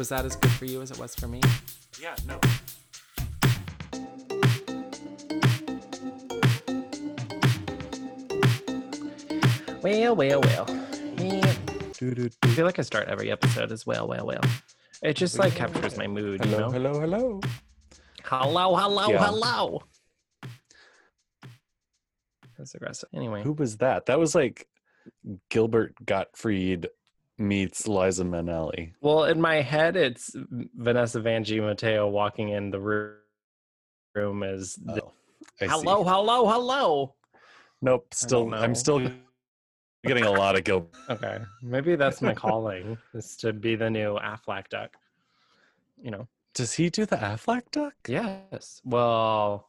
Was that as good for you as it was for me? Yeah, no. Well, well, well. Yeah. I feel like I start every episode as well, well, well. It just like captures my mood, you know? hello, hello. Hello, hello, Yeah. hello. That's aggressive. Anyway, Who was that? That was like Gilbert Gottfried meets Liza Minnelli. well, in my head, it's Vanessa Vanjie Mateo walking in the roo- room as the, Oh, I see. hello, hello, hello. Nope. Still. I'm still getting a lot of guilt. Okay, maybe that's my calling is to be the new Aflac duck. You know. Does he do the Aflac duck? Yes. Well,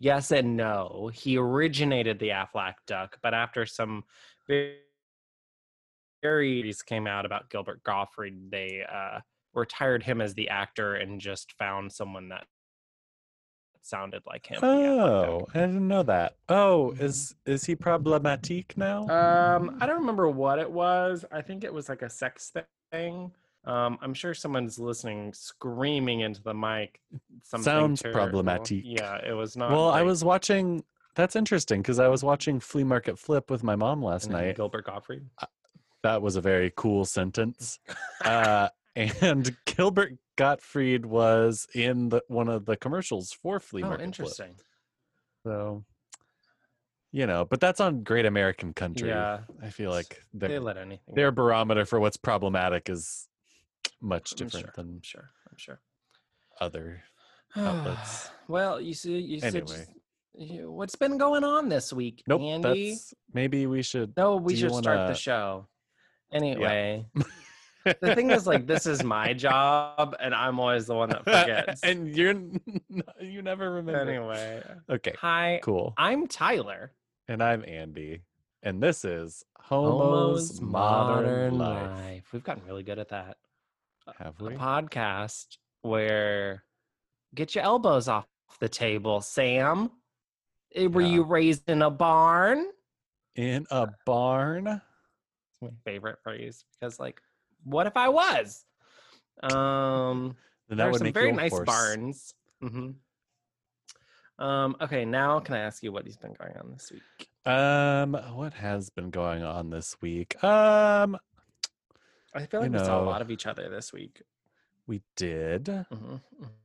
yes and no. He originated the Aflac duck, but after some very theories came out about Gilbert Gottfried, they uh, retired him as the actor and just found someone that sounded like him. Oh, duck. I didn't know that. Oh, Mhm. is is he problematic now? Um, I don't remember what it was. I think it was like a sex thing. Um, I'm sure someone's listening, screaming into the mic. Something Sounds terrible. problematic. Yeah, it was not. well, I was watching. That's interesting because I was watching Flea Market Flip with my mom last night. Gilbert Gottfried. That was a very cool sentence. uh, and Gilbert Gottfried was in the, one of the commercials for Flea Oh, Market interesting. Flip. So, you know, but that's on Great American Country. Yeah, I feel like they their, let anything. their barometer for what's problematic is much I'm different sure, than I'm sure. I'm sure. other. outlets. well, you see, you said Anyway. just- you- what's been going on this week, Nope, Andy? that's maybe we should. No, we should start the wanna- show. Anyway, the thing is, like, this is my job, and I'm always the one that forgets. and you're you never remember. anyway, Okay, hi, cool. I'm Tyler. And I'm Andy. And this is Homo's, Modern, Life. We've gotten really good at that. Have a podcast where get your elbows off the table, Sam. Eh, Were Yeah. you raised in a barn? In a barn? My favorite phrase because, like, what if I was? Um, Then there that would some very nice horse. barns. hmm Um, okay, now can I ask you what has been going on this week? Um, what has been going on this week? Um, I feel like we saw a lot of each other this week. we did, hmm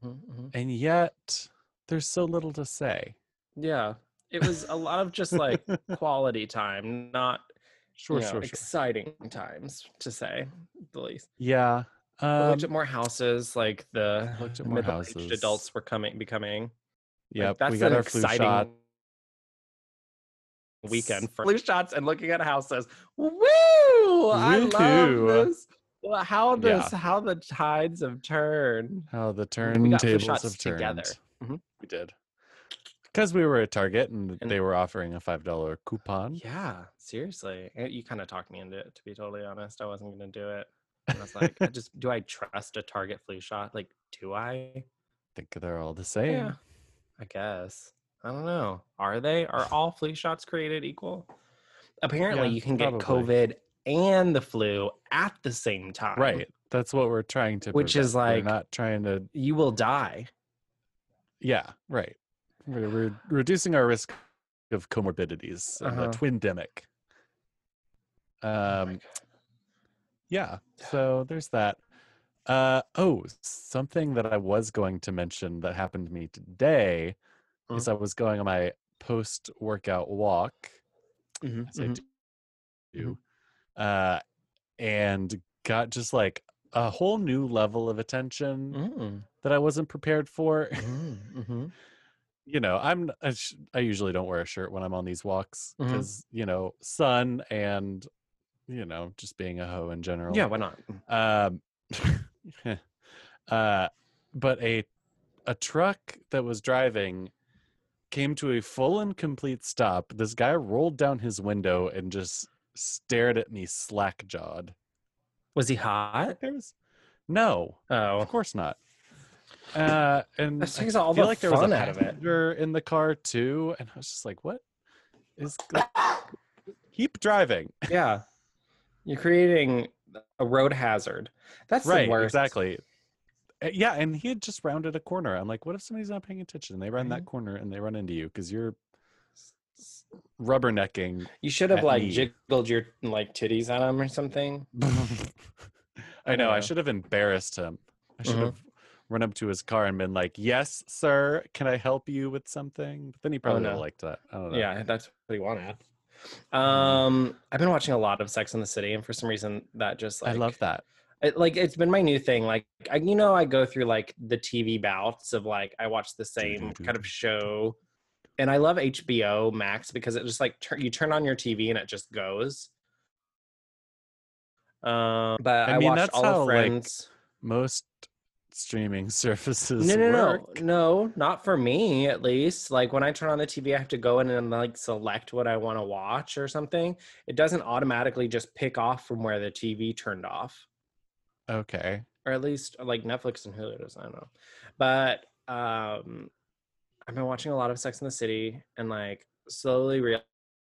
hmm hmm and yet there's so little to say. Yeah, it was a lot of just like quality time, not Sure, you know, sure, sure. exciting times to say the least. Yeah. We Um, looked at more houses, like the looked at more middle-aged adults were coming, becoming. Like, that's we got an our flu exciting shot. weekend for flu shots and looking at houses. Woo! I love this. Well, How Yeah. this, how the tides have turned. How the We got flu turntables shots have turned. together. Mhm. We did. Because we were at Target and, And- they were offering a five dollar coupon. Yeah, seriously. Eh, You kind of talked me into it, to be totally honest. I wasn't going to do it. And I was like, I just do I trust a Target flu shot? Like, do I? think they're all the same. Yeah, I guess. I don't know. Are they? Are all flu shots created equal? Apparently, Yeah, you can get. COVID and the flu at the same time. Right. That's what we're trying to. Which is prevent. We're like- not trying to. You will die. Yeah. Right. We're, we're reducing our risk of comorbidities of Uh-huh. a twindemic. Oh Um. God. Yeah. So there's that. Uh oh, something that I was going to mention that happened to me today is I was going on my post workout walk. Mhm, as I mhm. do, uh, and got just like a whole new level of attention Mm, that I wasn't prepared for. Mm, you know, I'm I, sh- I usually don't wear a shirt when I'm on these walks because you know sun and you know, just being a hoe in general. Yeah, why not? Um, uh, but a a truck that was driving came to a full and complete stop. This guy rolled down his window and just stared at me slack jawed. Was he hot? Was no, Oh, of course not. Uh, and That I takes all feel the like there was fun a out of it. passenger in the car too, and I was just like, "What is?" go- Keep driving. yeah. You're creating a road hazard. That's right the worst. exactly Uh, yeah and he had just rounded a corner i'm like what if somebody's not paying attention and they run Right. that corner and they run into you because you're rubbernecking You should have like me. jiggled your like titties at him or something. i know i Yeah. should have embarrassed him i should Mhm. have run up to his car and been like yes sir can i help you with something but then he probably would have Oh, no. liked that i don't know Yeah, that's what he wanted. Um, I've been watching a lot of Sex in the City, and for some reason, that just like i love that it, like it's been my new thing. Like I, you know, I go through like the TV bouts of like I watch the same kind of show, and I love HBO Max because it just like tur- you turn on your TV and it just goes. Um, but I I, mean, watched that's all how, of like, Friends. most streaming surfaces no, no, no, work no, not for me at least. Like when I turn on the TV, I have to go in and like select what I want to watch or something. It doesn't automatically just pick off from where the TV turned off. okay or at least like Netflix and Hulu does. I don't know, but um, I've been watching a lot of Sex in the City and like slowly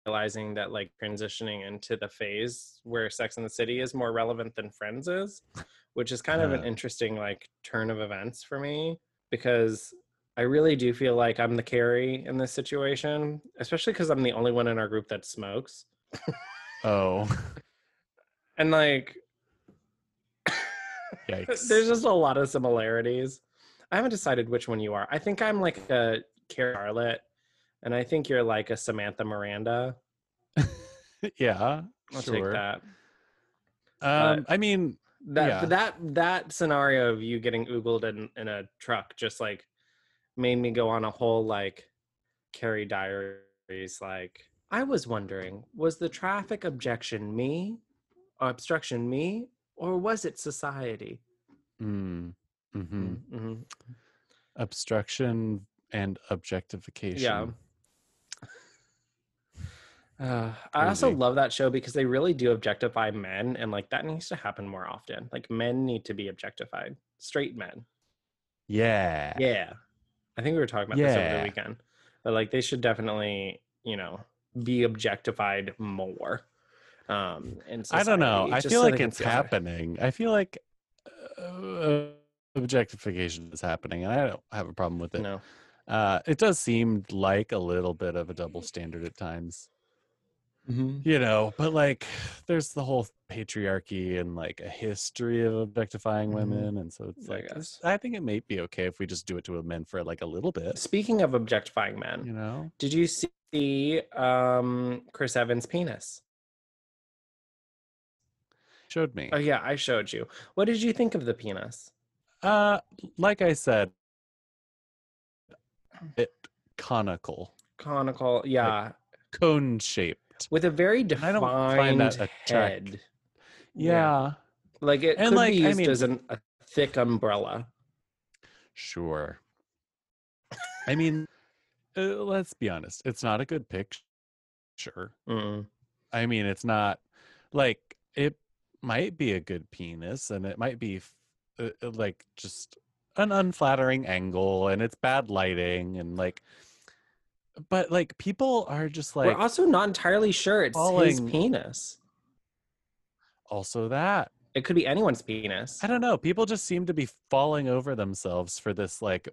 realizing that like transitioning into the phase where Sex in the City is more relevant than Friends is, which is kind of an Uh. interesting like turn of events for me because I really do feel like I'm the Carrie in this situation, especially because I'm the only one in our group that smokes. oh And like yikes There's just a lot of similarities. I haven't decided which one you are. I think I'm like a Carrie Charlotte, and I think you're like a Samantha Miranda. yeah I'll sure take that. um i mean That Yeah. that that scenario of you getting oogled in in a truck just like made me go on a whole like Carrie Diaries. Like I was wondering, was the traffic objection me, or obstruction me, or was it society? mm, mhm. Mm-hmm. obstruction and objectification. Uh, I also love that show because they really do objectify men, and like that needs to happen more often. Like men need to be objectified, straight men. Yeah. Yeah, I think we were talking about this over the weekend, but like they should definitely, you know, be objectified more. Um, in I don't know. I feel so like it's better. happening. I feel like uh, objectification is happening, and I don't have a problem with it. No, Uh, it does seem like a little bit of a double standard at times, you know. But like, there's the whole patriarchy and like a history of objectifying Mhm. women, and so it's like guess. I think it may be okay if we just do it to men for like a little bit, Speaking of objectifying men, you know. did you see um, Chris Evans' penis? Showed me. Oh yeah, I showed you. What did you think of the penis? Uh, like I said, it conical, Conical, yeah, cone shaped. With a very I defined don't that attract- head. Yeah, like it And, could like, be I used mean- as an, a thick umbrella. sure. I mean, uh, let's be honest. It's not a good picture. Mm. I mean, it's not like it might be a good penis, and it might be f- uh, uh, like just an unflattering angle, and it's bad lighting, and like. But like people are just like We're also not entirely sure it's his penis. also that It could be anyone's penis. I don't know. People just seem to be falling over themselves for this like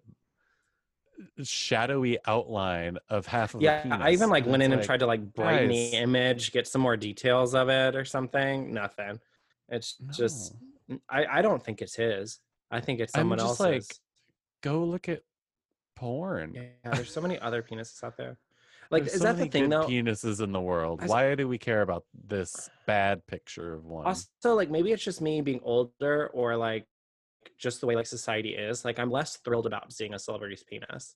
shadowy outline of half of Yeah. I even like and went in and tried to like brighten guys. the image, get some more details of it or something. Nothing. It's just I, I don't think it's his. I think it's I'm someone just else's. like, go look at porn. yeah, there's so many other penises out there. Like, There's is so that the thing though? Penises in the world. I s- Why do we care about this bad picture of one? also like maybe it's just me being older or like just the way like society is like i'm less thrilled about seeing a celebrity's penis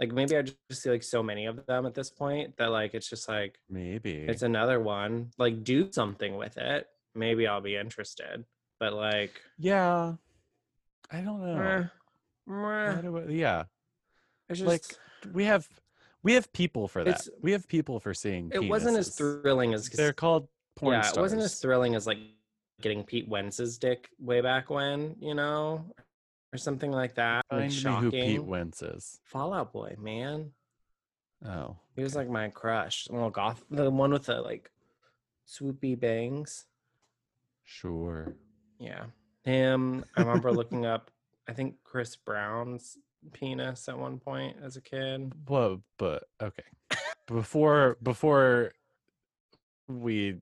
Like maybe I just see like so many of them at this point that like it's just like Maybe. it's another one. Like do something with it. Maybe I'll be interested. But like yeah. I don't know. meh, meh. Do I- yeah. It's just like we have we have people for that. We have people for seeing it wasn't as thrilling as They're called porn yeah, stars. it wasn't as thrilling as like getting Pete Wentz's dick way back when, you know, or something like that. Like Find me who Pete. Wentz is. Fall Out Boy, man. Oh. He was like my crush. Little goth, the one with the like swoopy bangs. Sure. Yeah, him. I remember looking up. I think Chris Brown's penis at one point as a kid. Well, but okay. Before before we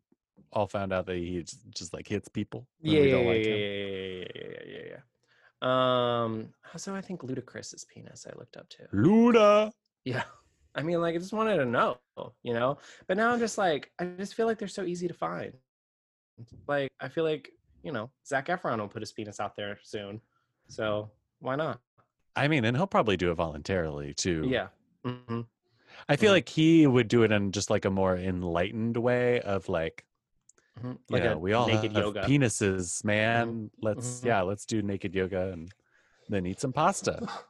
all found out that he just, just like hits people. Yeah, yeah, yeah, like yeah, yeah, yeah, yeah, yeah, yeah, yeah. Um. Also, I think Ludacris's penis. I looked up too. Luna. Yeah. I mean, like, I just wanted to know, you know? But now I'm just like, I just feel like they're so easy to find. Like, I feel like, you know, Zac Efron will put his penis out there soon. So why not? I mean, and he'll probably do it voluntarily too. Yeah. hmm I feel Mhm. like he would do it in just like a more enlightened way of like, hmm like yeah, we all have yoga. penises, man. Let's Mhm. yeah, let's do naked yoga and then eat some pasta.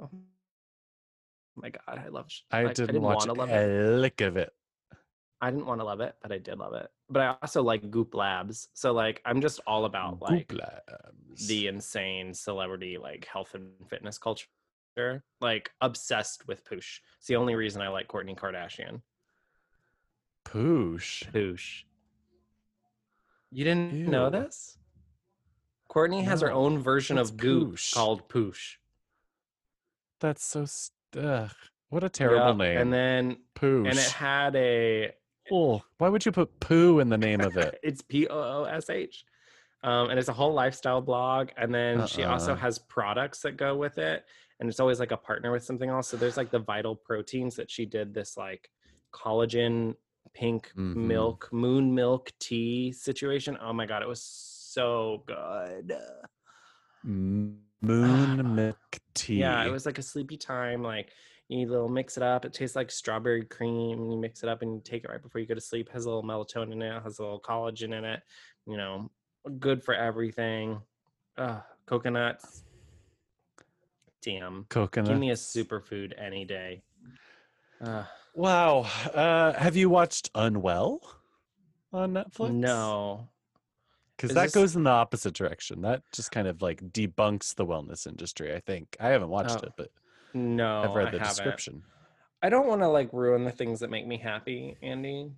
Oh my God. I love sh- I, didn't, watch wanna love it. a lick of it. I didn't want to love it, but I did love it. But I also like Goop Labs. So, like, I'm just all about like Goop Labs. the insane celebrity like health and fitness culture. Like obsessed with Poosh. It's the only reason I like Kourtney Kardashian. poosh. Poosh. You didn't know this? Kourtney has her own version What's of Goop Poosh? called Poosh. That's so st- ugh. What a terrible name. And then poosh. and it had a oh, why would you put poo in the name of it? it's P O O S H. Um, and it's a whole lifestyle blog. And then she also Uh-uh. has products that go with it. And it's always like a partner with something else. So there's like the vital proteins that she did this like collagen pink Mhm. milk, moon milk tea situation. Oh my God, it was so good. Moon milk tea. Yeah, it was like a sleepy time. Like you little mix it up. It tastes like strawberry cream. And you mix it up and you take it right before you go to sleep. Has a little melatonin in it. Has a little collagen in it. You know, good for everything. Uh, coconuts. Damn. coconut. Give me a superfood any day. Uh, Wow. Uh, have you watched Unwell on Netflix? no. because that this- goes in the opposite direction. That just kind of like debunks the wellness industry. I think I haven't watched Oh, it, but No. I've read I the haven't. description. I don't want to like ruin the things that make me happy, Andy.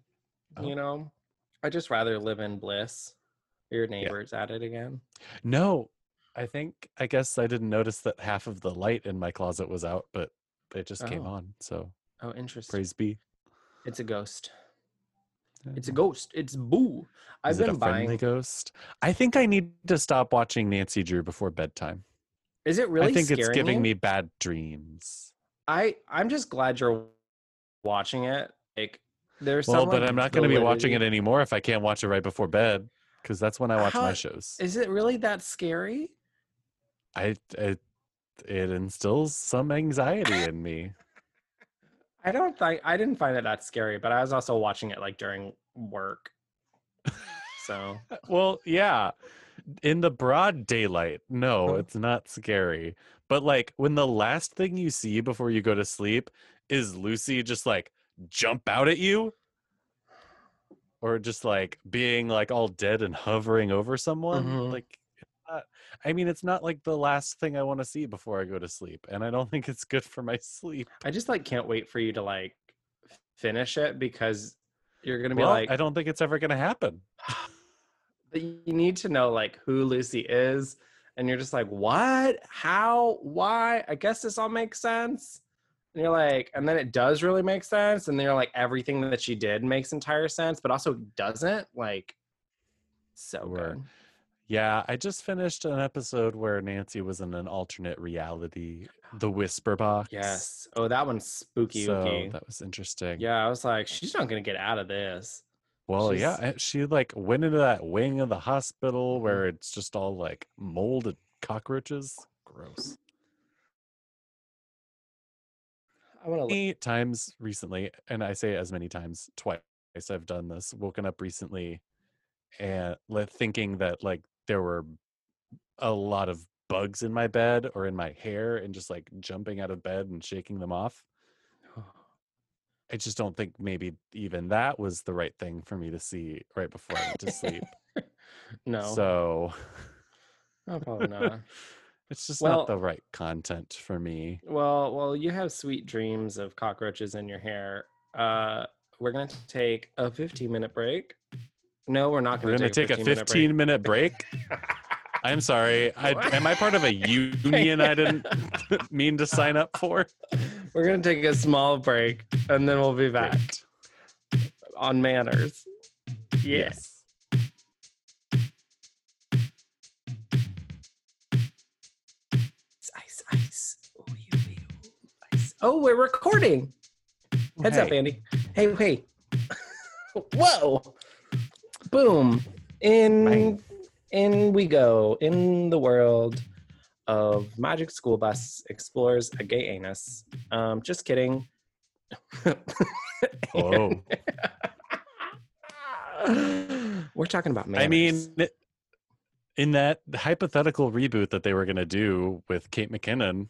Oh. You know, I just rather live in bliss. Your neighbor's at it again. No, I think I guess I didn't notice that half of the light in my closet was out, but it just came Oh. on. So Oh, interesting. praise be. It's a ghost. It's a ghost. It's boo. I've Is it been a friendly buying. ghost? I think I need to stop watching Nancy Drew before bedtime. Is it really? I think it's giving you? me bad dreams. I I'm just glad you're watching it. Like there's Well, some, but like, I'm not going to be watching it anymore if I can't watch it right before bed because that's when I watch my shows. Is it really that scary? I it, it instills some anxiety in me. I don't think I didn't find it that scary, but I was also watching it like during work. So well, yeah. In the broad daylight, no, it's not scary. But like when the last thing you see before you go to sleep is Lucy just like jump out at you or just like being like all dead and hovering over someone, Mhm. like I mean, it's not like the last thing I want to see before I go to sleep, and I don't think it's good for my sleep. I just like can't wait for you to like finish it because you're gonna be Well, like I don't think it's ever going to happen. you need to know like who Lucy is, and you're just like, what? How? Why? I guess this all makes sense. And you're like, and then it does really make sense, and then you're like, everything that she did makes entire sense, but also doesn't. Like, so Sure. good. Yeah, I just finished an episode where Nancy was in an alternate reality, the Whisper Box. Yes. Oh, that one's spooky. So that was interesting. Yeah, I was like, she's not gonna get out of this. Well, yeah, she's- I- she like went into that wing of the hospital Mhm. where it's just all like molded cockroaches. Gross. I want to. many times recently, and I say as many times twice I've done this, woken up recently and thinking that like there were a lot of bugs in my bed or in my hair and just like jumping out of bed and shaking them off. I just don't think maybe even that was the right thing for me to see right before I went to sleep. no, So no, probably not. it's just Well- not the right content for me. Well, well, you have sweet dreams of cockroaches in your hair. Uh, we're gonna take a 15 minute break. No, we're not We're gonna, going to take a 15 15 minute break. I'm sorry. I, am I part of a union I didn't mean to sign up for? We're gonna take a small break and then we'll be back on manners. Yes. Ice, ice. Ooh, you, you, ice. Oh, we're recording. Heads up, Andy. Hey, hey. Whoa. Boom. In Bang. in we go. In the world of Magic School Bus explores a gay anus. Um, just kidding. Oh, We're talking about I mean, in that hypothetical reboot that they were going to do with Kate McKinnon,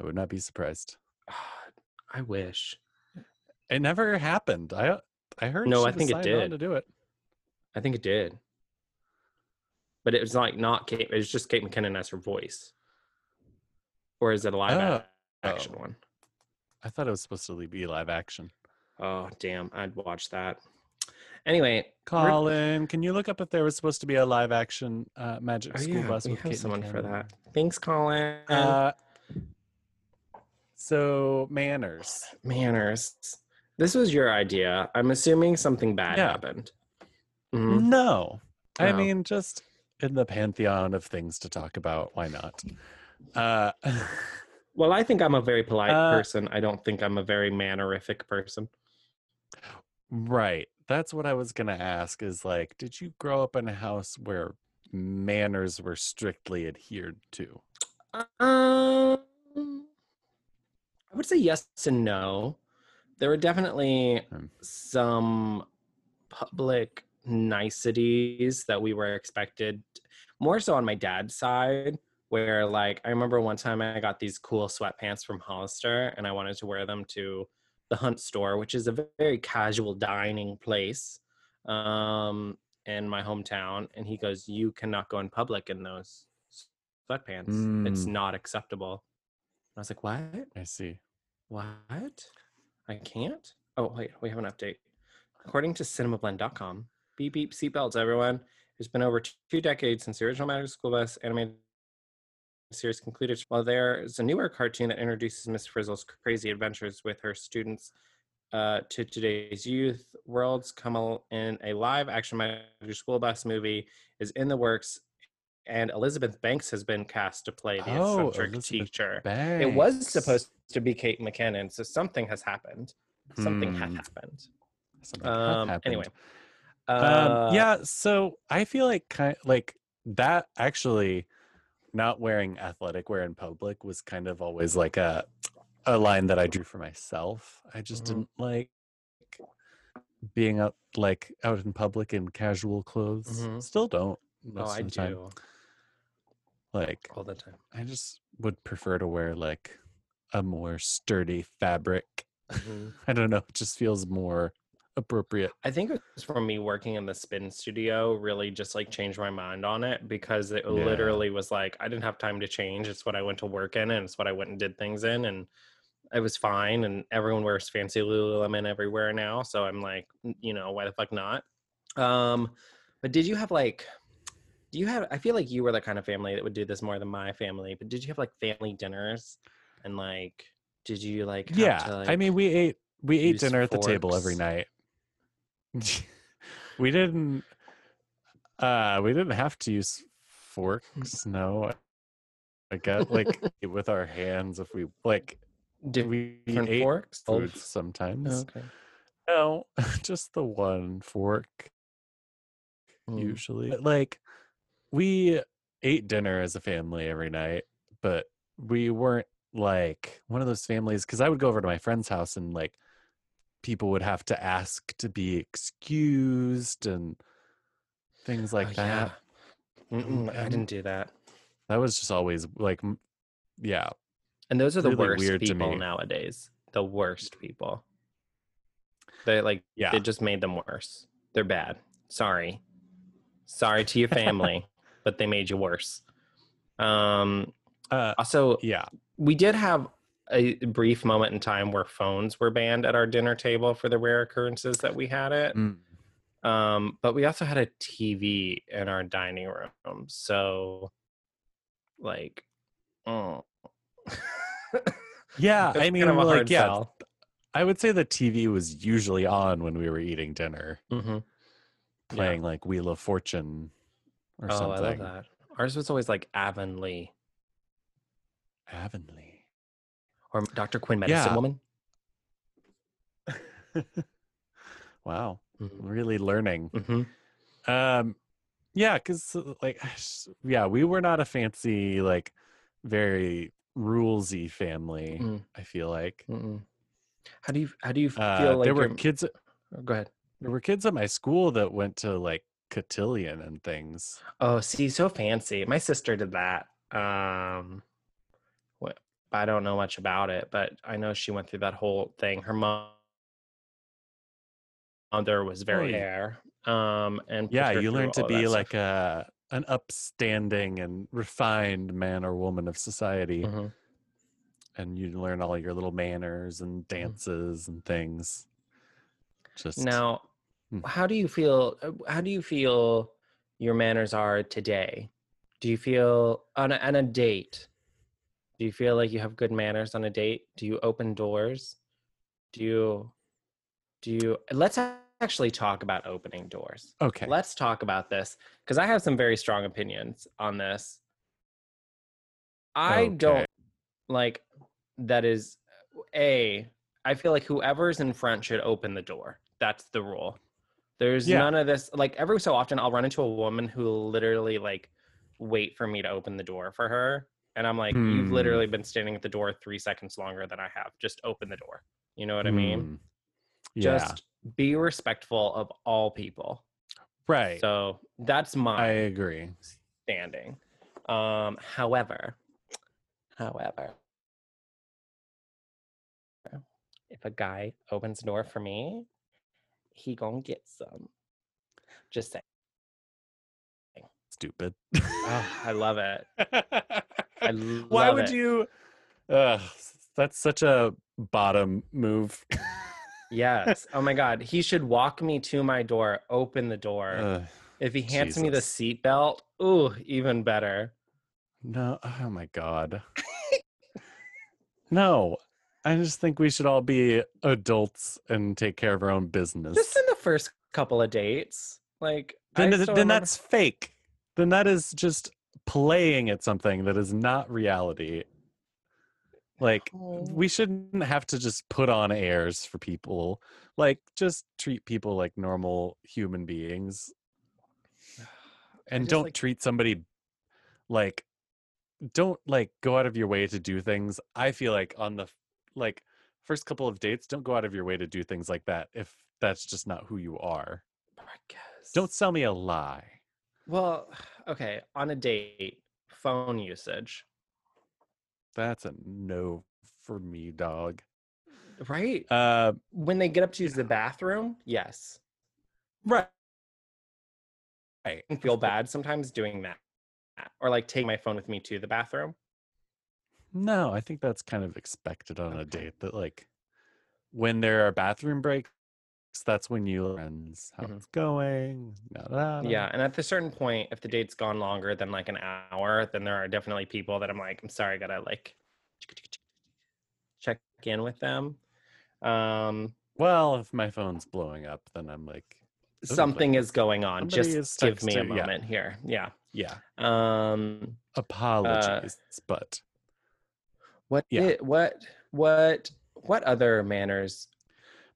I would not be surprised. I wish. It never happened. I I heard No, I think it was signed on did. to do it. I think it did. But it was like not Kate. It was just Kate McKinnon as her voice. Or is it a live Oh. action Oh. one? I thought it was supposed to be live action. Oh damn! I'd watch that. Anyway, we're- Colin, can you look up if there was supposed to be a live action uh, Magic oh, School yeah, Bus we with have Kate someone for that. Thanks, Colin. Uh, so manners. Manners. This was your idea. I'm assuming something bad Yeah. happened. Mhm. No, I No. mean just in the pantheon of things to talk about. Why not? Uh, Well, I think I'm a very polite Uh, person. I don't think I'm a very mannerific person. right. That's what I was gonna ask. Is like, did you grow up in a house where manners were strictly adhered to? Um, I would say yes and no. There were definitely Hmm. some public niceties that we were expected, more so on my dad's side, where like I remember one time I got these cool sweatpants from Hollister and I wanted to wear them to the Hunt store, which is a very casual dining place um, in my hometown. And he goes, You cannot go in public in those sweatpants. It's Mm. not acceptable. I was like, What? I see. What? I can't? Oh, wait, we have an update. According to cinemablend.com, beep beep seatbelts, everyone. It's been over two decades since the original Magic School Bus animated series concluded. While there is a newer cartoon that introduces Miss Frizzle's crazy adventures with her students uh, to today's youth, Worlds come al- in a live action Magic School Bus movie is in the works, and Elizabeth Banks has been cast to play the Oh, eccentric Elizabeth teacher. Banks. It was supposed to be Kate McKinnon, so something has happened. Something had Hmm. happened. Something Um, happened. anyway, uh, um, yeah. So I feel like kind like that actually not wearing athletic wear in public was kind of always like a a line that I drew for myself. I just Mhm. didn't like being out like out in public in casual clothes. Mhm. Still don't Oh, I of the time. do Like all the time. I just would prefer to wear like a more sturdy fabric. Mhm. I don't know, it just feels more appropriate. I think it was from me working in the spin studio really just like changed my mind on it because it Yeah. literally was like I didn't have time to change. It's what I went to work in and it's what I went and did things in and it was fine and everyone wears fancy Lululemon everywhere now. So I'm like, you know, why the fuck not? Um, but did you have like do you have I feel like you were the kind of family that would do this more than my family, but did you have like family dinners and like did you like yeah to, i mean we ate we ate dinner at the table every night we didn't uh we didn't have to use forks no i got like with our hands if we like Did we ate forks? Oh, food sometimes Okay. no just the one fork Mm. usually But, like we ate dinner as a family every night but we weren't like one of those families because I would go over to my friend's house and like people would have to ask to be excused and things like Oh, that. yeah. I didn't do that. That was just always like, yeah, And those are the really worst people nowadays. The worst people. They like yeah. it just made them worse. They're bad. Sorry. Sorry to your family, but they made you worse. Um Uh, also yeah. we did have a brief moment in time where phones were banned at our dinner table for the rare occurrences that we had it. Mm. Um, but we also had a TV in our dining room. So like oh Yeah. I mean, kind of like, yeah, sell. I would say the TV was usually on when we were eating dinner, Mhm. playing like Wheel of Fortune or Oh, I something. love that. Ours was always like Avonlea Avonlea. Or Dr. Quinn Medicine Yeah. Woman. wow. Mhm. Really learning. Mhm. Um, yeah, because like, yeah, we were not a fancy, like, very rulesy family. Mm. I feel like Mm-mm. How do you how do you feel uh, like there were kids. oh, go ahead. There were kids at my school that went to like cotillion and things. Oh, see, so fancy. My sister did that. Um, I don't know much about it, but I know she went through that whole thing. Her mom mother was very Oh, fair. Um, and Yeah, you learn to be like stuff. a an upstanding and refined man or woman of society, Mhm. and you learn all your little manners and Mm-hmm. dances and things. Just Now, Hmm. how do you feel? uh, How do you feel your manners are today? Do you feel on a, on a date? Do you feel like you have good manners on a date? Do you open doors? Do you? Do you? Let's actually talk about opening doors. okay. Let's talk about this because I have some very strong opinions on this. I don't like that is a I feel like whoever's in front should open the door. That's the rule. There's Yeah. none of this like every so often I'll run into a woman who literally like wait for me to open the door for her and I'm like you've Hmm. literally been standing at the door 3 seconds longer than I have. Just open the door. You know what I mean? Hmm. Yeah. Just be respectful of all people. right. So that's my I agree. standing. Um, however, however, if a guy opens the door for me, he gonna get some. Just saying. Stupid. Oh, I love it. I Why would it. you? Uh, that's such a bottom move. Yes. Oh my God. He should walk me to my door, open the door. Ugh, if he hands me the seatbelt, ooh, even better. no. Oh my god. no. I just think we should all be adults and take care of our own business. Just in the first couple of dates. Like then, I th- still then remember- that's fake. Then that is just playing at something that is not reality. Like Oh. we shouldn't have to just put on airs for people. Like just treat people like normal human beings. And just, don't like- treat somebody like don't like go out of your way to do things. I feel like on the like first couple of dates, don't go out of your way to do things like that if that's just not who you are. Don't sell me a lie. Well, okay, on a date, phone usage, That's a no for me, dog. right? Uh, when they get up to use the bathroom, yes. right. Right. I feel bad sometimes doing that. Or like take my phone with me to the bathroom. No, I think that's kind of expected on a date. That like when there are bathroom breaks, that's when you friends how Mhm. it's going. da, da, da. Yeah, and at a certain point, if the date's gone longer than like an hour, then there are definitely people that I'm like, I'm sorry, I gotta like check in with them. Um, Well, if my phone's blowing up, then I'm like, something is going on. Just give me a texting, yeah. moment here. Yeah. yeah, Um, apologies, but what Yeah. i- what what what other manners?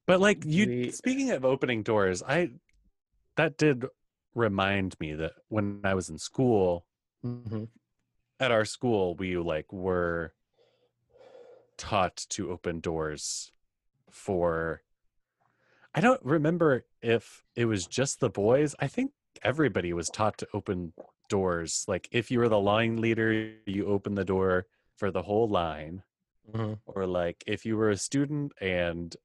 But like you We- speaking of opening doors, I that did remind me that when I was in school, Mhm. at our school we like were taught to open doors for I don't remember if it was just the boys. I think everybody was taught to open doors. Like if you were the line leader, you open the door for the whole line. Mhm. Or like if you were a student and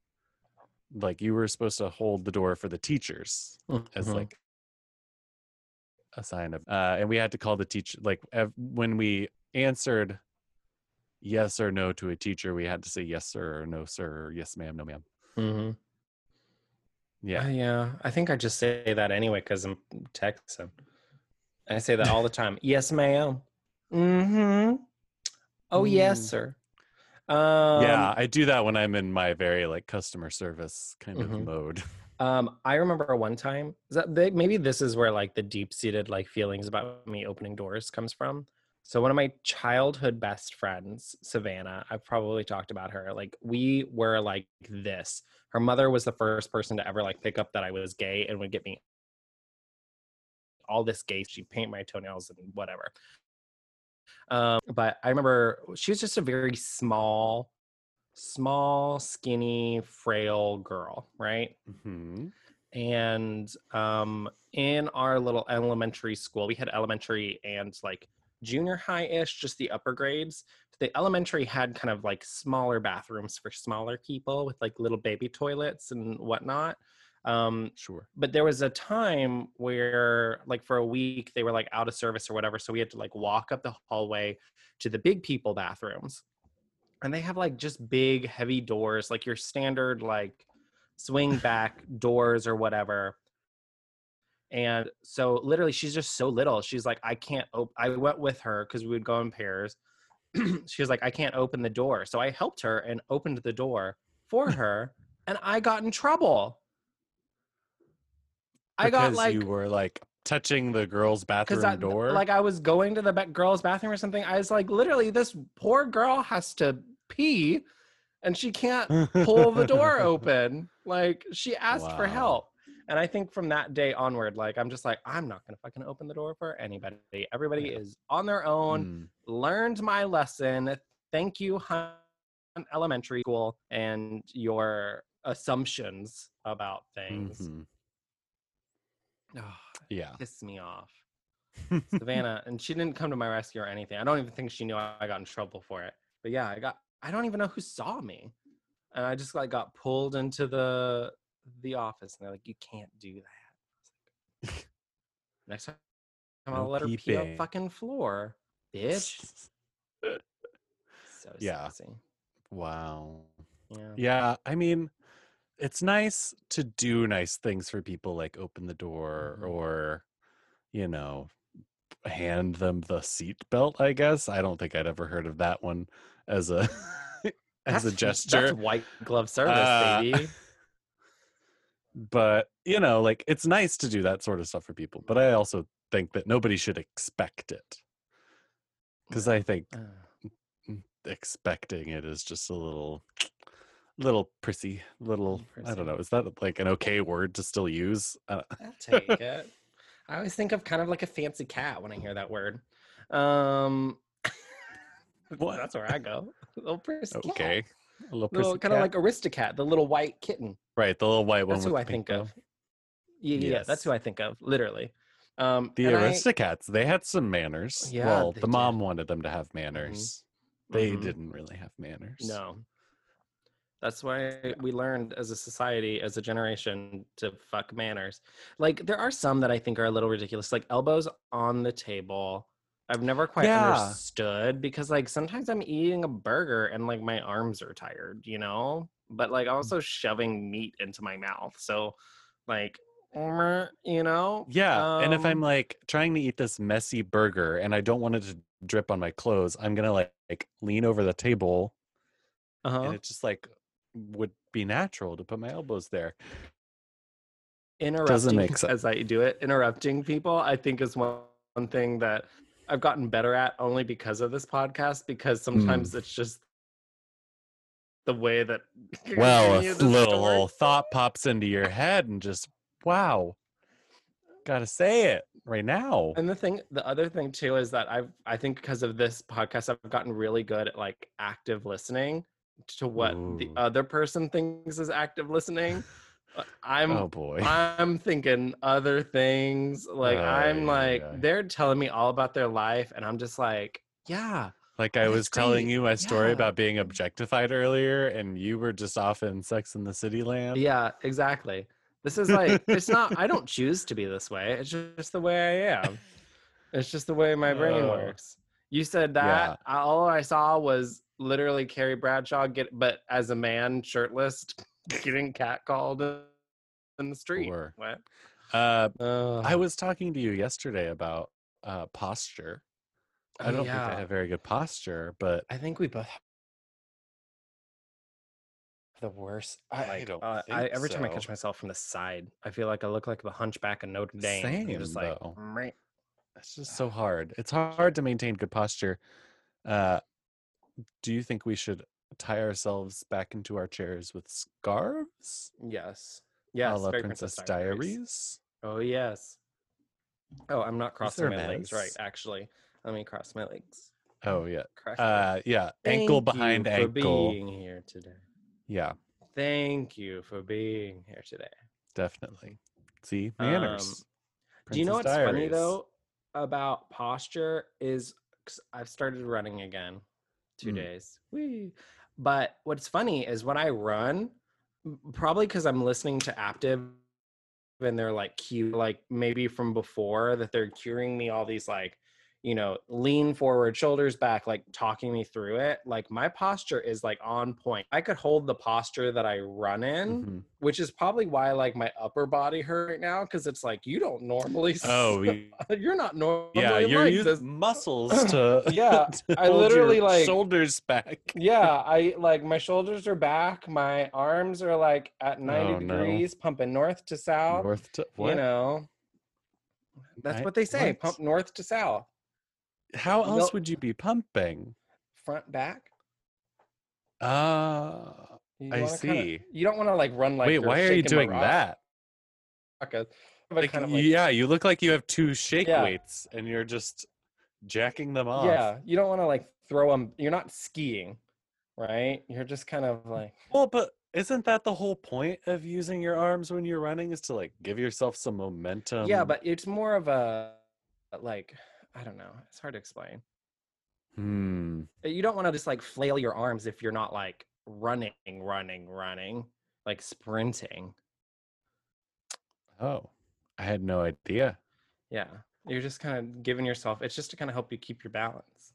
like you were supposed to hold the door for the teachers as Mhm. like a sign of uh and we had to call the teacher like ev- when we answered yes or no to a teacher we had to say yes sir or no sir or yes ma'am no ma'am Mhm. yeah Uh, yeah. I think I just say that anyway because I'm Texan. I say that all the time. yes, ma'am. Mm-hmm. Oh, yes, Mm. sir. Um, yeah i do that when i'm in my very like customer service kind of Mhm. mode Um, I remember one time is that they, maybe this is where like the deep seated like feelings about me opening doors comes from. So one of my childhood best friends, Savannah, I've probably talked about her. Like we were like this. Her mother was the first person to ever like pick up that I was gay and would get me all this gay. She'd paint my toenails and whatever. Um, but I remember she was just a very small, small, skinny, frail girl, right? Mhm. and um in our little elementary school we had elementary and like junior high-ish just the upper grades the elementary had kind of like smaller bathrooms for smaller people with like little baby toilets and whatnot um sure. but there was a time where like for a week they were like out of service or whatever so we had to like walk up the hallway to the big people bathrooms and they have like just big heavy doors like your standard like swing back doors or whatever. And so literally she's just so little she's like i can't open. i went with her because we would go in pairs she was like i can't open the door. So i helped her and opened the door for her and i got in trouble I got like you were like touching the girls' bathroom I door. like I was going to the ba- girls' bathroom or something. I was like, literally, this poor girl has to pee, and she can't pull the door open. Like she asked for help, and I think from that day onward, like I'm just like, I'm not gonna fucking open the door for anybody. Everybody Yeah. is on their own. Mm, Learned my lesson. Thank you, Hunt Elementary School, and your assumptions about things. mhm. Oh, Yeah. pissed me off. Savannah, and she didn't come to my rescue or anything. I don't even think she knew I got in trouble for it. But yeah, I got I don't even know who saw me. And I just like got pulled into the the office and they're like, You can't do that. Like, Next time I'll No let her pee on the fucking floor. Bitch. So Yeah. sassy. wow. Yeah. Yeah, I mean, it's nice to do nice things for people, like open the door Mhm. or, you know, hand them the seat belt. I guess I don't think I'd ever heard of that one as a as a gesture. That's white glove service, Uh, baby. but you know, like it's nice to do that sort of stuff for people. But I also think that nobody should expect it because I think Uh, expecting it is just a little little prissy little i don't know is that like an okay word to still use uh, I'll take it. I always think of kind of like a fancy cat when I hear that word. Um, What? That's where I go. little prissy cat. okay a little, Little, prissy kind of like Aristocat, the little white kitten. right the little white one That's who I think of. Yeah, yeah, yeah, that's who I think of, literally. Um, the and I- aristocats they had some manners Yeah, well the did. mom wanted them to have manners they Mhm. didn't really have manners No. That's why we learned as a society, as a generation, to fuck manners. Like there are some that I think are a little ridiculous, like elbows on the table. I've never quite Yeah. understood because like sometimes I'm eating a burger and like my arms are tired, you know? But like Mm. also shoving meat into my mouth. So like you know? yeah and if i'm Um, like trying to eat this messy burger and i don't want it to drip on my clothes i'm gonna like, like lean over the table uh-huh. and it just like would be natural to put my elbows there. interrupting Doesn't make sense. as I do it. Interrupting people, I think, is one, one thing that I've gotten better at only because of this podcast. Because sometimes Hmm. it's just the way that Well, a little story. thought pops into your head and just wow, gotta say it right now. And the thing, the other thing too, is that I've, I think because of this podcast, I've gotten really good at like active listening. To what the other person thinks is active listening. Uh, I'm oh boy. I'm thinking other things. Like I'm like ay. they're telling me all about their life, and I'm just like, yeah, Like I was telling great. you my story Yeah. about being objectified earlier, and you were just off in Sex in the City land. yeah, exactly. This is like it's not. I don't choose to be this way. It's just the way I am. It's just the way my brain Oh. works. You said that. I- All I saw was literally Carrie Bradshaw get, but as a man, shirtless, getting catcalled in the street. Sure. What? Uh, Uh, I was talking to you yesterday about uh, posture. I oh, don't think I have very good posture, but I think we both the worst. I, I don't uh, I every time I catch myself from the side, I feel like I look like the Hunchback of Notre Dame. I'm Same, just like, though. "Meh." it's just so hard. It's hard to maintain good posture. Uh, do you think we should tie ourselves back into our chairs with scarves? yes, a yes, la very Princess Diaries. Oh yes. Oh, I'm not crossing my legs right. Actually, let me cross my legs. Oh yeah. Uh, yeah. Ankle Thank you behind for ankle. being here today. Yeah, Thank you for being here today. definitely. See manners. Um, Do you know what's Princess funny though about posture is 'cause I've started running again, two Mm. days. Whee. But what's funny is when I run, probably because I'm listening to Aaptiv and they're like cute, like maybe from before that they're curing me all these like, you know, lean forward, shoulders back, like talking me through it. Like my posture is like on point. I could hold the posture that I run in Mhm. which is probably why like my upper body hurt right now because it's like you don't normally Oh, you're not normally yeah. You're like using muscles to Yeah, to I literally, like- shoulders back. yeah i like my shoulders are back my arms are like at 90 Oh, no. degrees pumping north to south North to what? you know that's I- what they say what? pump north to south How else would you be pumping? front back Ah, You I wanna kinda- see. you don't want to like run like wait. Why are you doing that? but Like, kind of like yeah, you look like you have two shake Yeah. weights and you're just jacking them off. yeah you don't want to like throw them you're not skiing right you're just kind of like Well, but isn't that the whole point of using your arms when you're running is to like give yourself some momentum? yeah but it's more of a like i don't know it's hard to explain hmm. You don't want to just like flail your arms if you're not like running running running like sprinting Oh, I had no idea. yeah you're just kind of giving yourself it's just to kind of help you keep your balance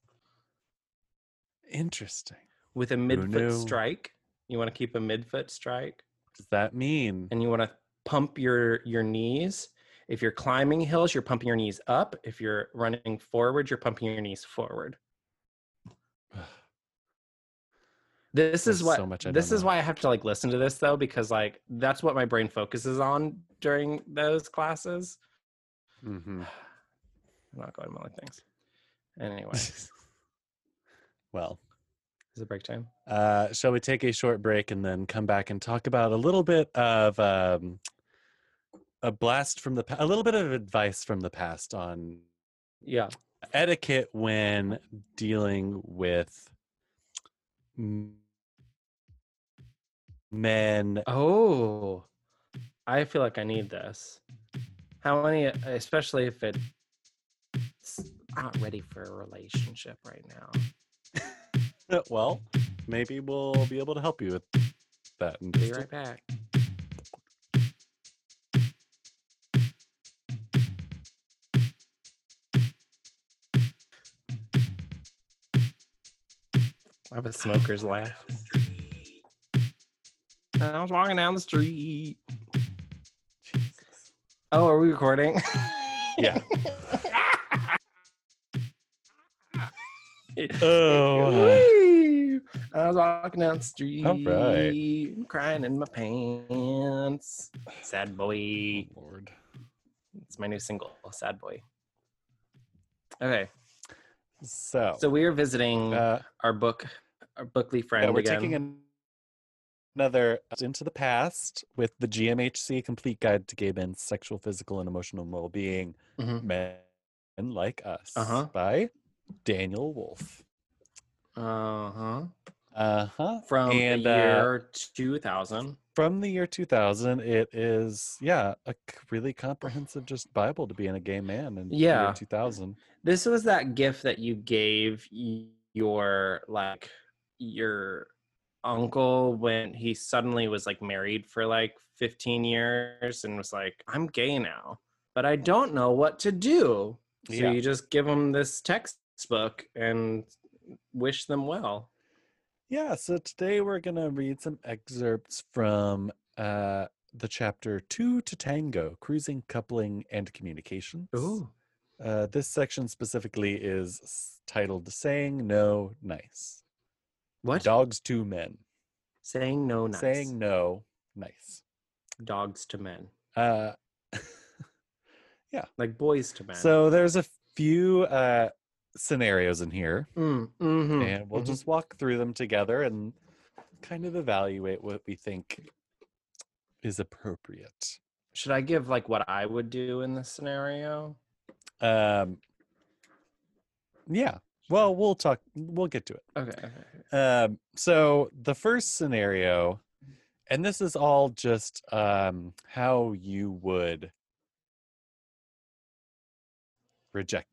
Interesting. with a midfoot strike you want to keep a midfoot strike What does that mean? and you want to pump your your knees if you're climbing hills you're pumping your knees up. If you're running forward you're pumping your knees forward. This is what so much I this is know. why i have to like listen to this though because like that's what my brain focuses on during those classes. Mm-hmm. i'm not going to like things. Anyway. Well, is it break time? Uh, shall we take a short break and then come back and talk about a little bit of um, a blast from the a little bit of advice from the past on yeah. etiquette when dealing with men. Oh i feel like i need this. How many uh, especially if it's not ready for a relationship right now. Well maybe we'll be able to help you with that be right back I have a smoker's laugh. I was walking down the street. Oh, are we recording? Yeah. Oh. Uh. Whee! I was walking down the street, right. crying in my pants. Sad boy. Lord. It's my new single, Sad Boy. Okay, so, so we are visiting uh, our book, our bookly friend yeah, we're again. taking an- another into the past with the GMHC Complete Guide to Gay Men's Sexual, Physical, and Emotional Well-Being. Mhm. Men Like Us Uh-huh. by Daniel Wolfe. Uh huh. Uh-huh. from And, the uh, year 2000. From the year 2000, it is yeah, a really comprehensive just Bible to being a gay man in the Yeah. year 2000. This was that gift that you gave your like your uncle when he suddenly was like married for like 15 years and was like, I'm gay now, but I don't know what to do. So Yeah. you just give them this textbook and wish them well. Yeah, so today we're going to read some excerpts from uh the chapter 2 to Tango, Cruising, Coupling and Communications. Uh, this section specifically is titled Saying No Nice. What? Dogs to Men. Saying no nice. Saying no nice. dogs to men. Uh, yeah. Like boys to men. so there's a few uh, scenarios in here, Mm, mhm, and we'll mhm. just walk through them together and kind of evaluate what we think is appropriate. should I give like what I would do in this scenario? Um, yeah. Well, we'll talk. We'll get to it. Okay. Um, so the first scenario, and this is all just um, how you would reject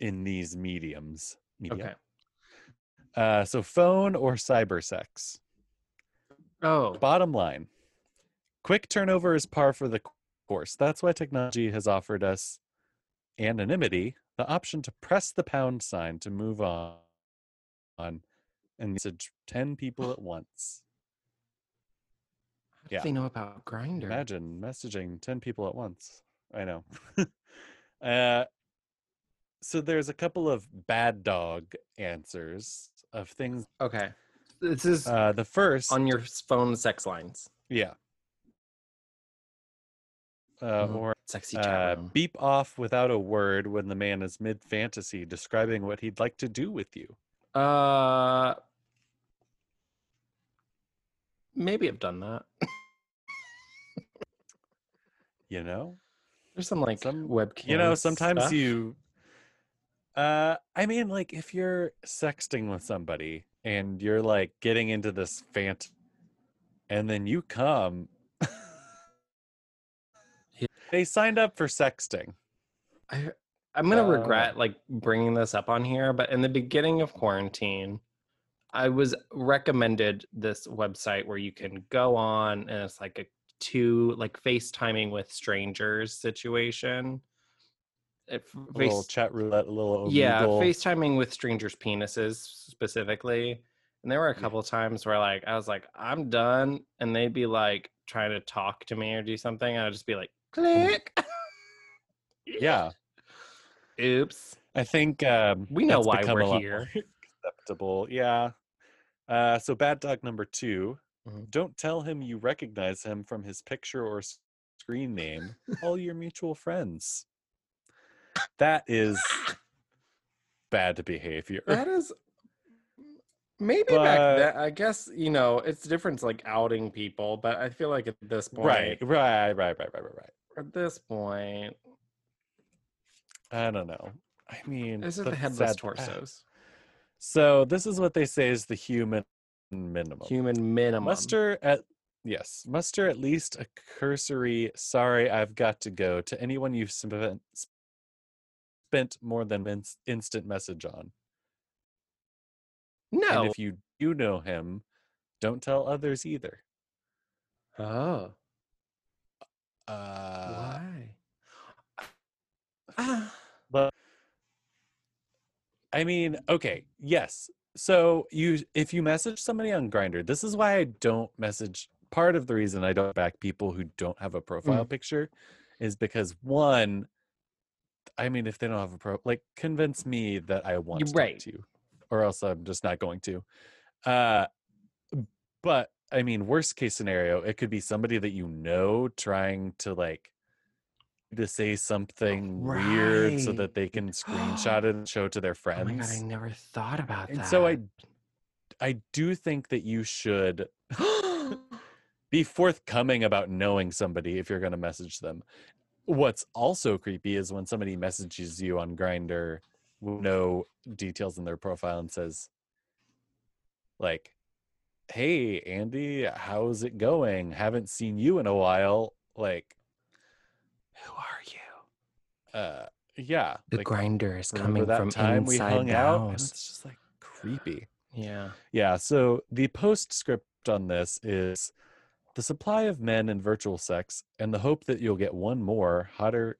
in these mediums. Medium. Okay. Uh, so phone or cyber sex. Oh, Bottom line, quick turnover is par for the course. That's why technology has offered us anonymity, the option to press the pound sign to move on, on and message 10 people at once. how do yeah. they know about Grindr? Imagine messaging 10 people at once. I know. uh, so there's a couple of bad dog answers of things. Okay. This is Uh, the first, on your phone sex lines. yeah. Uh, Mhm. Or Sexy chat uh, beep off without a word when the man is mid fantasy describing what he'd like to do with you. Uh, maybe I've done that. You know, There's some like Some- webcam. you know, sometimes stuff. you. Uh, I mean, like if you're sexting with somebody and you're like getting into this fant, and then you come. Yeah. they signed up for sexting. I, I'm gonna Uh, regret like bringing this up on here, but in the beginning of quarantine, I was recommended this website where you can go on and it's like a two like FaceTiming with strangers situation. A little face, chat roulette, a little yeah. FaceTiming with strangers' penises specifically. And there were a couple times where like I was like, I'm done, and they'd be like trying to talk to me or do something, and I'd just be like, click. Yeah, Oops. I think um, We know why we're here. acceptable. Yeah. Uh, so bad dog number 2 Mhm. Don't tell him you recognize him from his picture or screen name. All your mutual friends. That is bad behavior. That is maybe back then. I guess you know it's different, like outing people, but I feel like at this point, Right, right, right, right, right, right, right. At this point, I don't know. I mean, this is the headless sad- torsos. So this is what they say is the human minimum. Human minimum. Muster at yes, muster at least a cursory sorry I've got to go to anyone you've spent spent more than ins- instant message on. no. And if you do know him, don't tell others either. oh, Uh why? Ah, but I mean, okay, yes. So you if you message somebody on Grindr, this is why I don't message part of the reason I don't back people who don't have a profile picture is because one I mean if they don't have a pro like convince me that I want You're to talk right. to you or else I'm just not going to. Uh but I mean worst case scenario, it could be somebody that you know trying to like to say something weird so that they can screenshot it and show it to their friends. oh my god, I never thought about and that. so I I do think that you should be forthcoming about knowing somebody if you're going to message them. What's also creepy is when somebody messages you on Grindr with no details in their profile and says, like, hey Andy, how's it going? Haven't seen you in a while. Like, Who are you? uh, yeah, The like, grindr is coming that from time we inside hung the out, and house. it's just like creepy. Yeah. Yeah. So the postscript on this is the supply of men in virtual sex and the hope that you'll get one more, hotter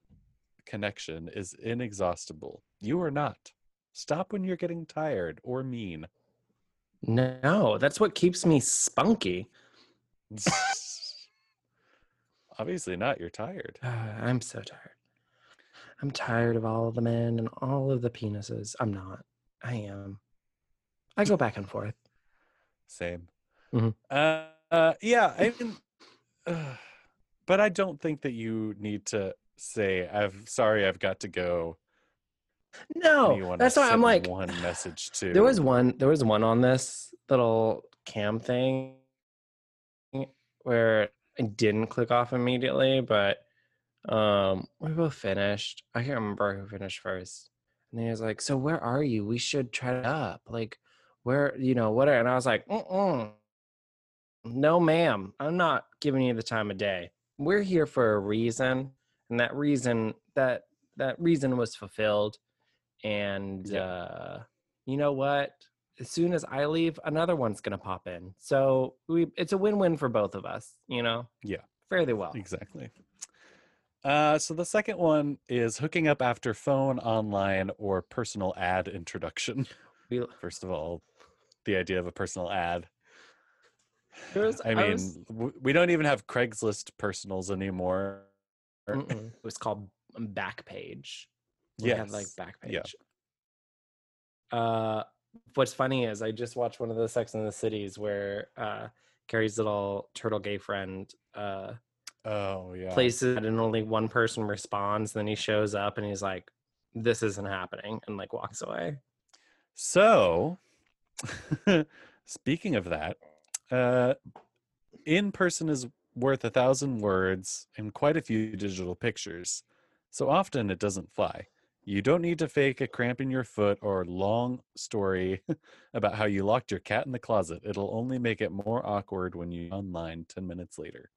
connection is inexhaustible. You are not. Stop when you're getting tired or mean. No, that's what keeps me spunky. Obviously not. You're tired. I'm so tired. I'm tired of all of the men and all of the penises. I'm not. I am. I go back and forth. Same. Mhm. Uh, uh, yeah. I mean, uh, but I don't think that you need to say, "I'm sorry, I've got to go." No, that's why I'm like, one message too. there was one, there was one on this little cam thing where I didn't click off immediately, but um, we both finished. I can't remember who finished first. And he was like, "So where are you? We should try it up. Like, where you know what?" are-" And I was like, Mm-mm. "No, ma'am. I'm not giving you the time of day. We're here for a reason, and that reason that that reason was fulfilled. And Yeah. uh, you know what? As soon as I leave, another one's gonna pop in. So we it's a win-win for both of us. You know? Yeah. fairly well. Exactly. Uh, so the second one is hooking up after phone, online, or personal ad introduction. We, First of all, the idea of a personal ad. Was- I mean, was- we don't even have Craigslist personals anymore. It was called Backpage. We had like. Backpage. Yeah. Uh, what's funny is I just watched one of the Sex in the Cities where uh, Carrie's little turtle gay friend uh, Oh yeah. places and only one person responds. Then he shows up and he's like, "This isn't happening," and like walks away. So, speaking of that, uh, in person is worth a thousand words and quite a few digital pictures. So often it doesn't fly. You don't need to fake a cramp in your foot or long story about how you locked your cat in the closet. It'll only make it more awkward when you online 10 minutes later.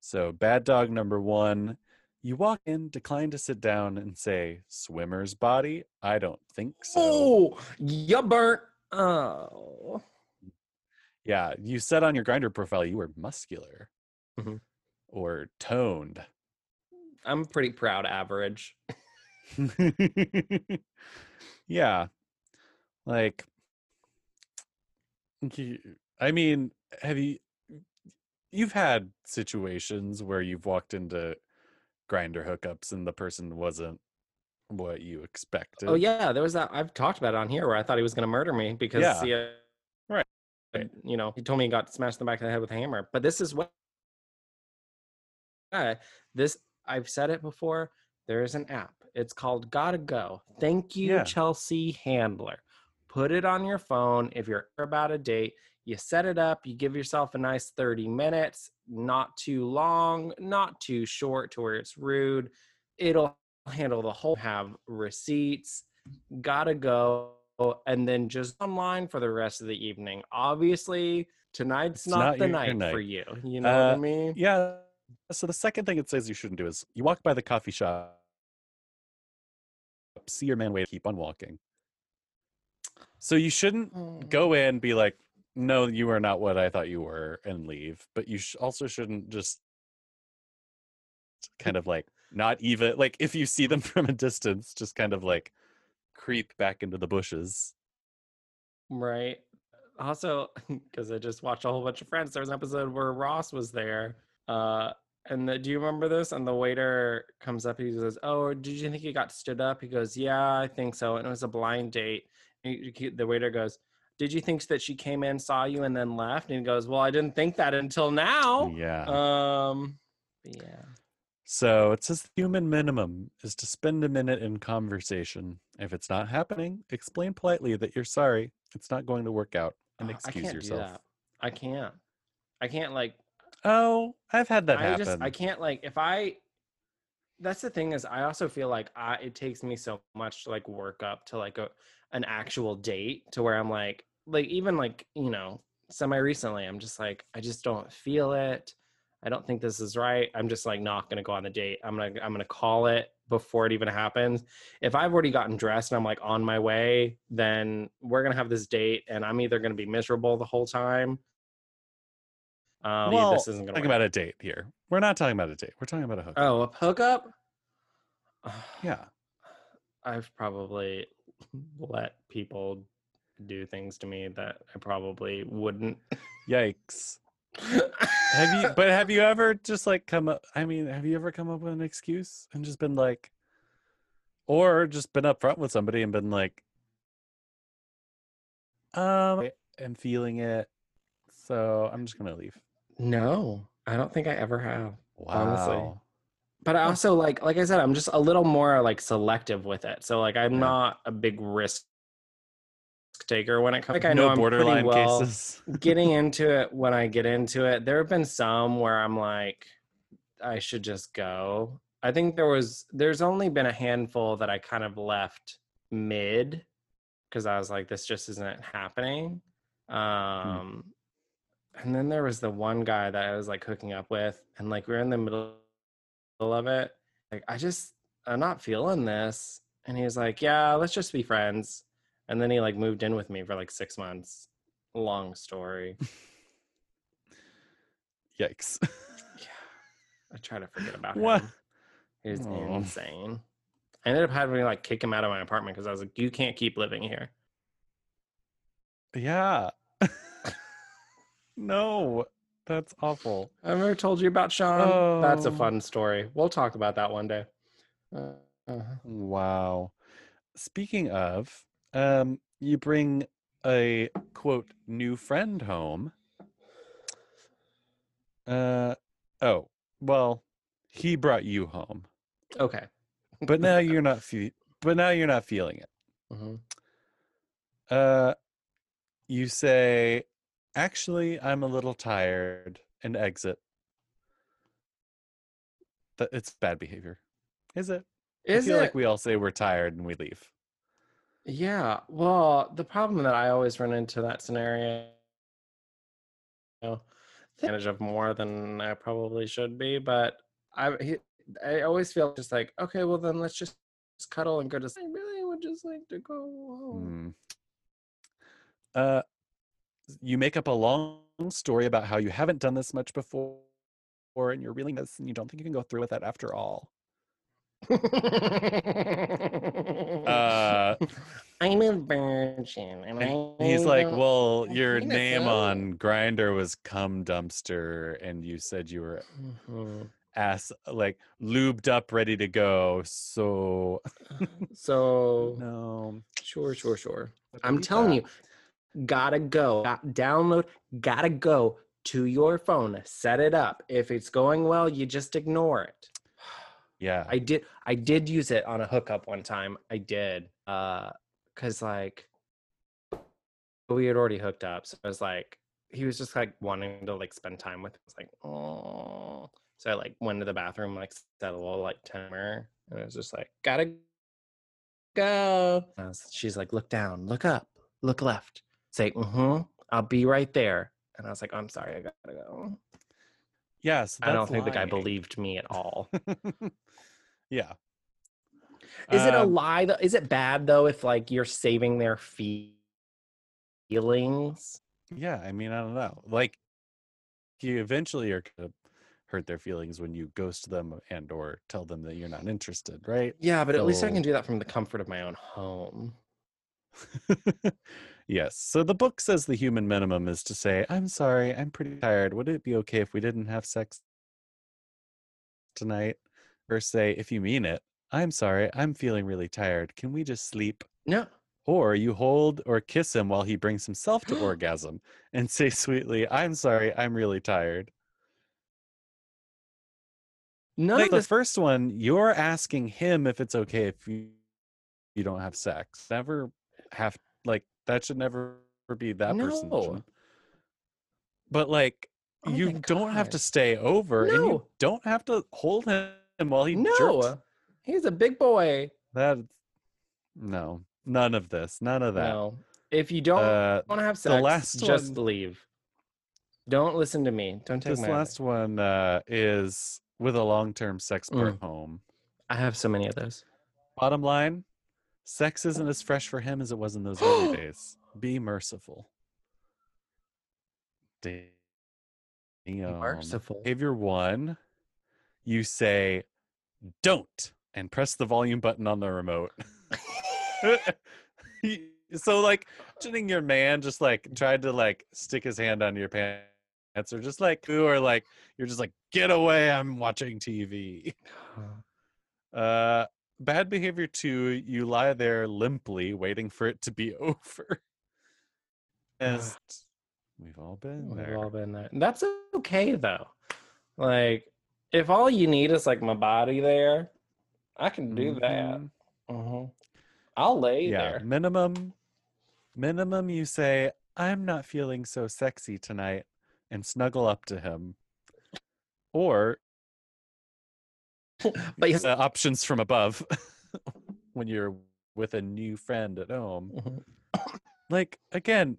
So, bad dog number one you walk in, decline to sit down, and say, Swimmer's body? I don't think so. Oh, you burnt. Oh, Yeah, you said on your grindr profile you were muscular Mhm. or toned. I'm pretty proud. Average. yeah. Like I mean, have you you've had situations where you've walked into grinder hookups and the person wasn't what you expected? Oh yeah, there was that. I've talked about it on here where I thought he was going to murder me because Yeah. he, uh, Right, right. You know, he told me he got smashed in the back of the head with a hammer. But this is what. Uh, this I've said it before. There is an app. It's called Gotta Go. Thank you, Yeah. Chelsea Handler. Put it on your phone if you're about a date. You set it up. You give yourself a nice 30 minutes, not too long, not too short to where it's rude. It'll handle the whole. Have receipts. Gotta go, and then just online for the rest of the evening. Obviously, tonight's not, not the night, night. for you. You know what I Uh, mean? Yeah. So the second thing it says you shouldn't do is you walk by the coffee shop, see your man wait, keep on walking. So you shouldn't Mm. go in be like no you are not what i thought you were and leave but you sh- also shouldn't just kind of like not even like if you see them from a distance just kind of like creep back into the bushes Right. Also, because I just watched a whole bunch of Friends, there was an episode where Ross was there. Uh, and the, do you remember this? And the waiter comes up. He goes, "Oh, did you think he got stood up?" He goes, "Yeah, I think so." And it was a blind date. He- he- the waiter goes, "Did you think that she came in, saw you, and then left?" And he goes, "Well, I didn't think that until now." yeah Um, yeah. So it says the human minimum is to spend a minute in conversation if it's not happening explain politely that you're sorry it's not going to work out and ah, I excuse can't yourself do that. I can't. I can't like oh i've had that I happen just I can't like if I that's the thing is I also feel like I it takes me so much to like work up to like a an actual date to where I'm like like even like you know semi recently. I'm just like, I just don't feel it. I don't think this is right. I'm just like not gonna go on the date. I'm gonna I'm gonna call it before it even happens. If I've already gotten dressed and I'm like on my way, then we're gonna have this date and I'm either gonna be miserable the whole time. Um, well, this isn't gonna work. about a date here. We're not talking about a date. We're talking about a hook. Oh, a hookup? yeah. I've probably let people do things to me that I probably wouldn't. Yikes. Have you but have you ever just like come up I mean, have you ever come up with an excuse and just been like or just been upfront with somebody and been like um I'm feeling it. So I'm just gonna leave. no, I don't think I ever have. Honestly. Wow. But I also like like I said, I'm just a little more like selective with it. So like I'm Yeah. not a big risk taker when it comes. Like I know no I'm borderline well cases. getting into it when I get into it. There have been some where I'm like, I should just go. I think there was there's only been a handful that I kind of left mid because I was like, this just isn't happening. Um and then there was the one guy that I was like hooking up with, and like we are in the middle of it. Like, I just I'm not feeling this. And he was like, Yeah, let's just be friends. And then he like moved in with me for like six months. Long story. Yikes. Yeah. I try to forget about him. What? him. He's insane. I ended up having to like kick him out of my apartment because I was like, you can't keep living here. yeah. no. That's awful. I've never told you about Sean. That's a Oh. fun story. We'll talk about that one day. Uh, uh, Wow. Speaking of, um, you bring a quote new friend home. Uh oh, well, he brought you home, okay. but now you're not fe- but now you're not feeling it. Mhm. Uh you say, actually, I'm a little tired and exit. That it's bad behavior. Is it? Is I feel it? like we all say we're tired and we leave. Yeah. Well, the problem that I always run into that scenario, advantage of more than I probably should be, but I he, I always feel just like, okay, well then let's just, just cuddle and go to sleep. I really would just like to go home. Hmm. Uh, you make up a long story about how you haven't done this much before, or and you're reeling this, and you don't think you can go through with that after all. Uh, I'm a virgin, and, and I he's like, "Well, your name all." on Grindr was cum dumpster, and you said you were Mhm. ass like lubed up, ready to go. So So no, sure, sure, sure. I'm telling that. you, gotta go. Got, download, gotta go to your phone. Set it up. If it's going well, you just ignore it. Yeah, I did. I did use it on a hookup one time. I did. Uh, cause like we had already hooked up, so I was like, he was just like wanting to like spend time with. me. I was like, oh. So I like went to the bathroom, like set a little like timer, and it was just like, gotta go. Was- she's like, look down, look up, look left. Say, mm-hmm. I'll be right there. And I was like, I'm sorry, I gotta go. yeah. So I don't think the guy believed me at all. yeah. Is it a Um, lie though? Is it bad though if like you're saving their feelings? Yeah, I mean, I don't know. Like, you eventually are gonna hurt their feelings when you ghost them and or tell them that you're not interested, right? Yeah, but at least I can do that from the comfort of my own home. yes. So the book says the human minimum is to say, "I'm sorry, I'm pretty tired. Would it be okay if we didn't have sex tonight?" Or say, if you mean it, "I'm sorry, I'm feeling really tired. Can we just sleep?" No. Or you hold or kiss him while he brings himself to orgasm and say sweetly, I'm sorry, I'm really tired. None like the first one, you're asking him if it's okay if you, you don't have sex. Never have, like, that should never be that person's No. mission. But, like, Oh you don't have to stay over and you No. don't have to hold him while he. No. He's a big boy. That, no, none of this, none of that. No. If you don't Uh, want to have sex, last just one- leave. Don't listen to me. Don't take this last one uh, is with a long-term sex Mm. home. I have so many of those. Bottom line, sex isn't as fresh for him as it was in those early days. Be merciful. Damn. Merciful. Behavior one, you say don't and press the volume button on the remote. so like imagining your man just like tried to like stick his hand on your pants or just like who, or like you're just like get away i'm watching tv uh bad behavior two you lie there limply waiting for it to be over as we've all been there. We've all been there. That's okay though. Like, if all you need is like my body there, I can do that. Mhm. hmm I'll lay yeah there. minimum minimum you say i'm not feeling so sexy tonight and snuggle up to him or But uh, options from above when you're with a new friend at home Mhm. like again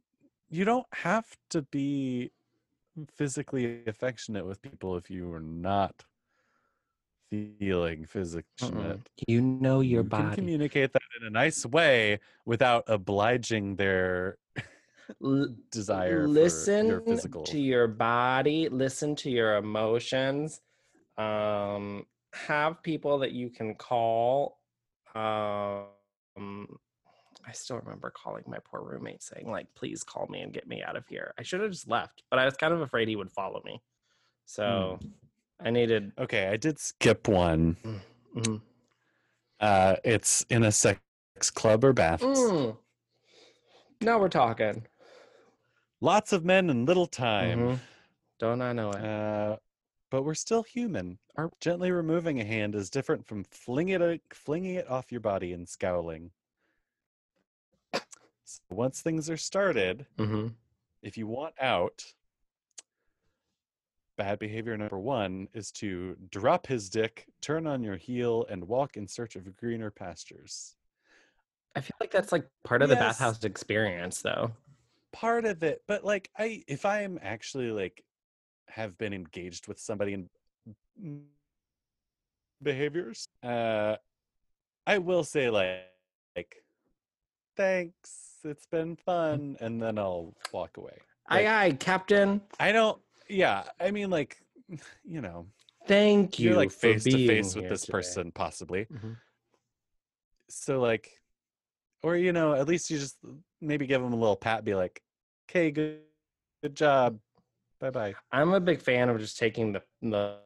you don't have to be physically affectionate with people if you are not feeling affectionate Mm-mm. you know your you can body. communicate that in a nice way without obliging their desire listen your physical to your body listen to your emotions um have people that you can call um i still remember calling my poor roommate saying like please call me and get me out of here i should have just left but i was kind of afraid he would follow me so i needed okay i did skip one Mhm. uh it's in a sex club or baths Mm. now we're talking lots of men and little time Mhm. don't i know it Uh, but we're still human. Are- Gently removing a hand is different from flinging it, flinging it off your body and scowling. So once things are started, hmm if you want out, bad behavior number one is to drop his dick, turn on your heel, and walk in search of greener pastures. i feel like that's like part of the bathhouse experience though. Part of it, but like I, if I am actually like have been engaged with somebody in behaviors, uh, I will say like, like, thanks, it's been fun, and then I'll walk away. aye Like- aye captain I don't. Yeah, I mean, like, you know, Thank you. you're like face to face with this today. person, possibly. Mhm. So like, or you know, at least you just maybe give them a little pat, be like, "Okay, good, good job, bye bye." I'm a big fan of just taking the the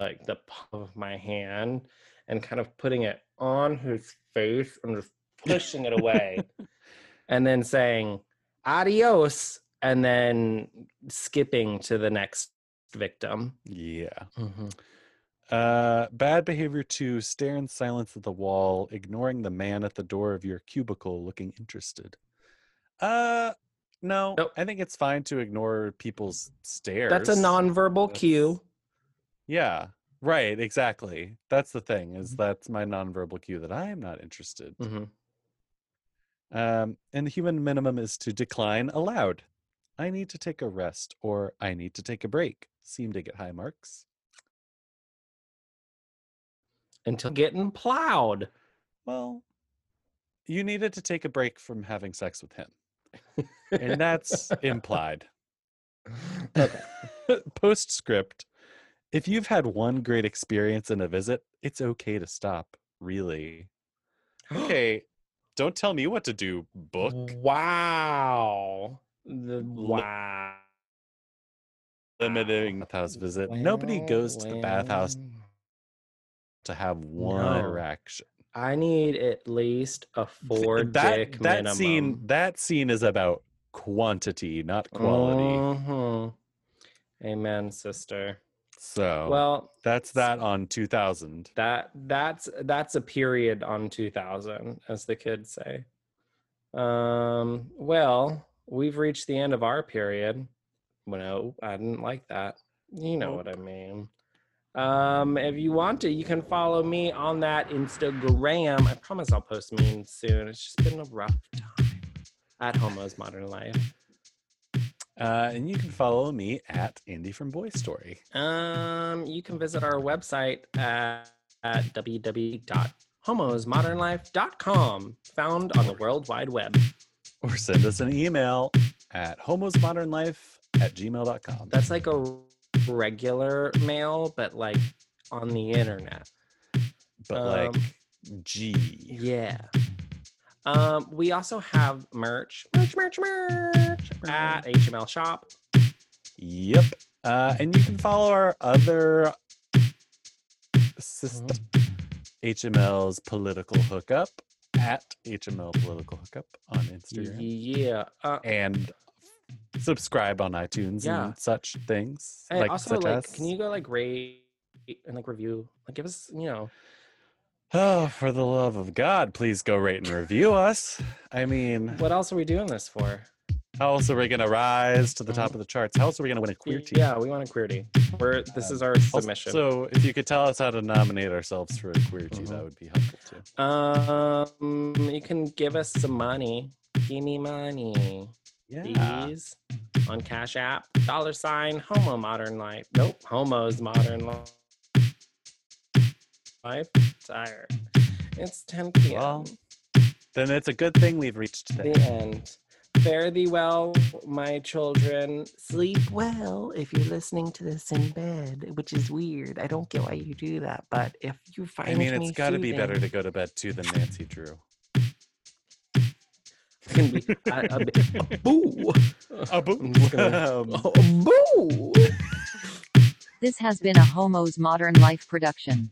like the palm of my hand and kind of putting it on his face and just pushing it away, and then saying adios, and then skipping to the next victim. Yeah. Mhm. Uh, bad behavior to stare in silence at the wall, ignoring the man at the door of your cubicle looking interested. Uh, no, Nope. I think it's fine to ignore people's stares. That's a nonverbal That's- cue. Yeah, right, exactly. That's the thing, is Mhm. that's my nonverbal cue that I am not interested. Mhm. Um, and the human minimum is to decline aloud. I need to take a rest or I need to take a break. Seem to get high marks. Until getting plowed. Well, you needed to take a break from having sex with him. And that's implied. Okay. Postscript If you've had one great experience in a visit, it's okay to stop, really. Okay, don't tell me what to do, book. Wow. The wow. Limiting bathhouse visit. Nobody goes to the bathhouse to have one No. erection. I need at least a four that dick that minimum. scene that scene is about quantity, not quality. Mhm. Amen, sister. So Well, that's that on 2000. that that's that's a period on 2000, as the kids say. Um. Well, we've reached the end of our period. Well, no, I didn't like that. You know what I mean. Um, if you want to, you can follow me on that Instagram. I promise I'll post memes soon. It's just been a rough time at Homo's Modern Life. Uh, and you can follow me at Andy from Boy Story. Um, you can visit our website at, at www.homosmodernlife.com, found on the World Wide Web. Or send us an email at homosmodernlife at gmail.com. That's like a regular mail, but like on the internet. But like um, G. Yeah. Um, we also have merch, merch, merch, merch at HML Shop. Yep. Uh, and you can follow our other system, HML's political hookup at HML political hookup on Instagram Yeah. Uh, and subscribe on iTunes Yeah. and such things. and like also, such like, as can you go like rate and like review? Like, give us, you know, Oh, for the love of God, please go rate and review us. I mean, what else are we doing this for? how else are we gonna rise to the top of the charts? How else are we gonna win a queer team? Yeah, we want a Queerty. We're this is our submission. So, if you could tell us how to nominate ourselves for a Queerty, Mhm. that would be helpful too. um, you can give us some money. Give me money. Yeah. please on Cash App, dollar sign, homo modern life. Nope, homos modern life. Life tired. It's 10 p.m. Well, Then it's a good thing we've reached the the end. Fare thee well, my children. Sleep well if you're listening to this in bed, which is weird. I don't get why you do that, but if you find I mean, me it's got to be better to go to bed too than Nancy Drew. It's gonna be a, a, bit- a boo. A boo. I'm just gonna- Um, a boo. This has been a Homo's Modern Life production.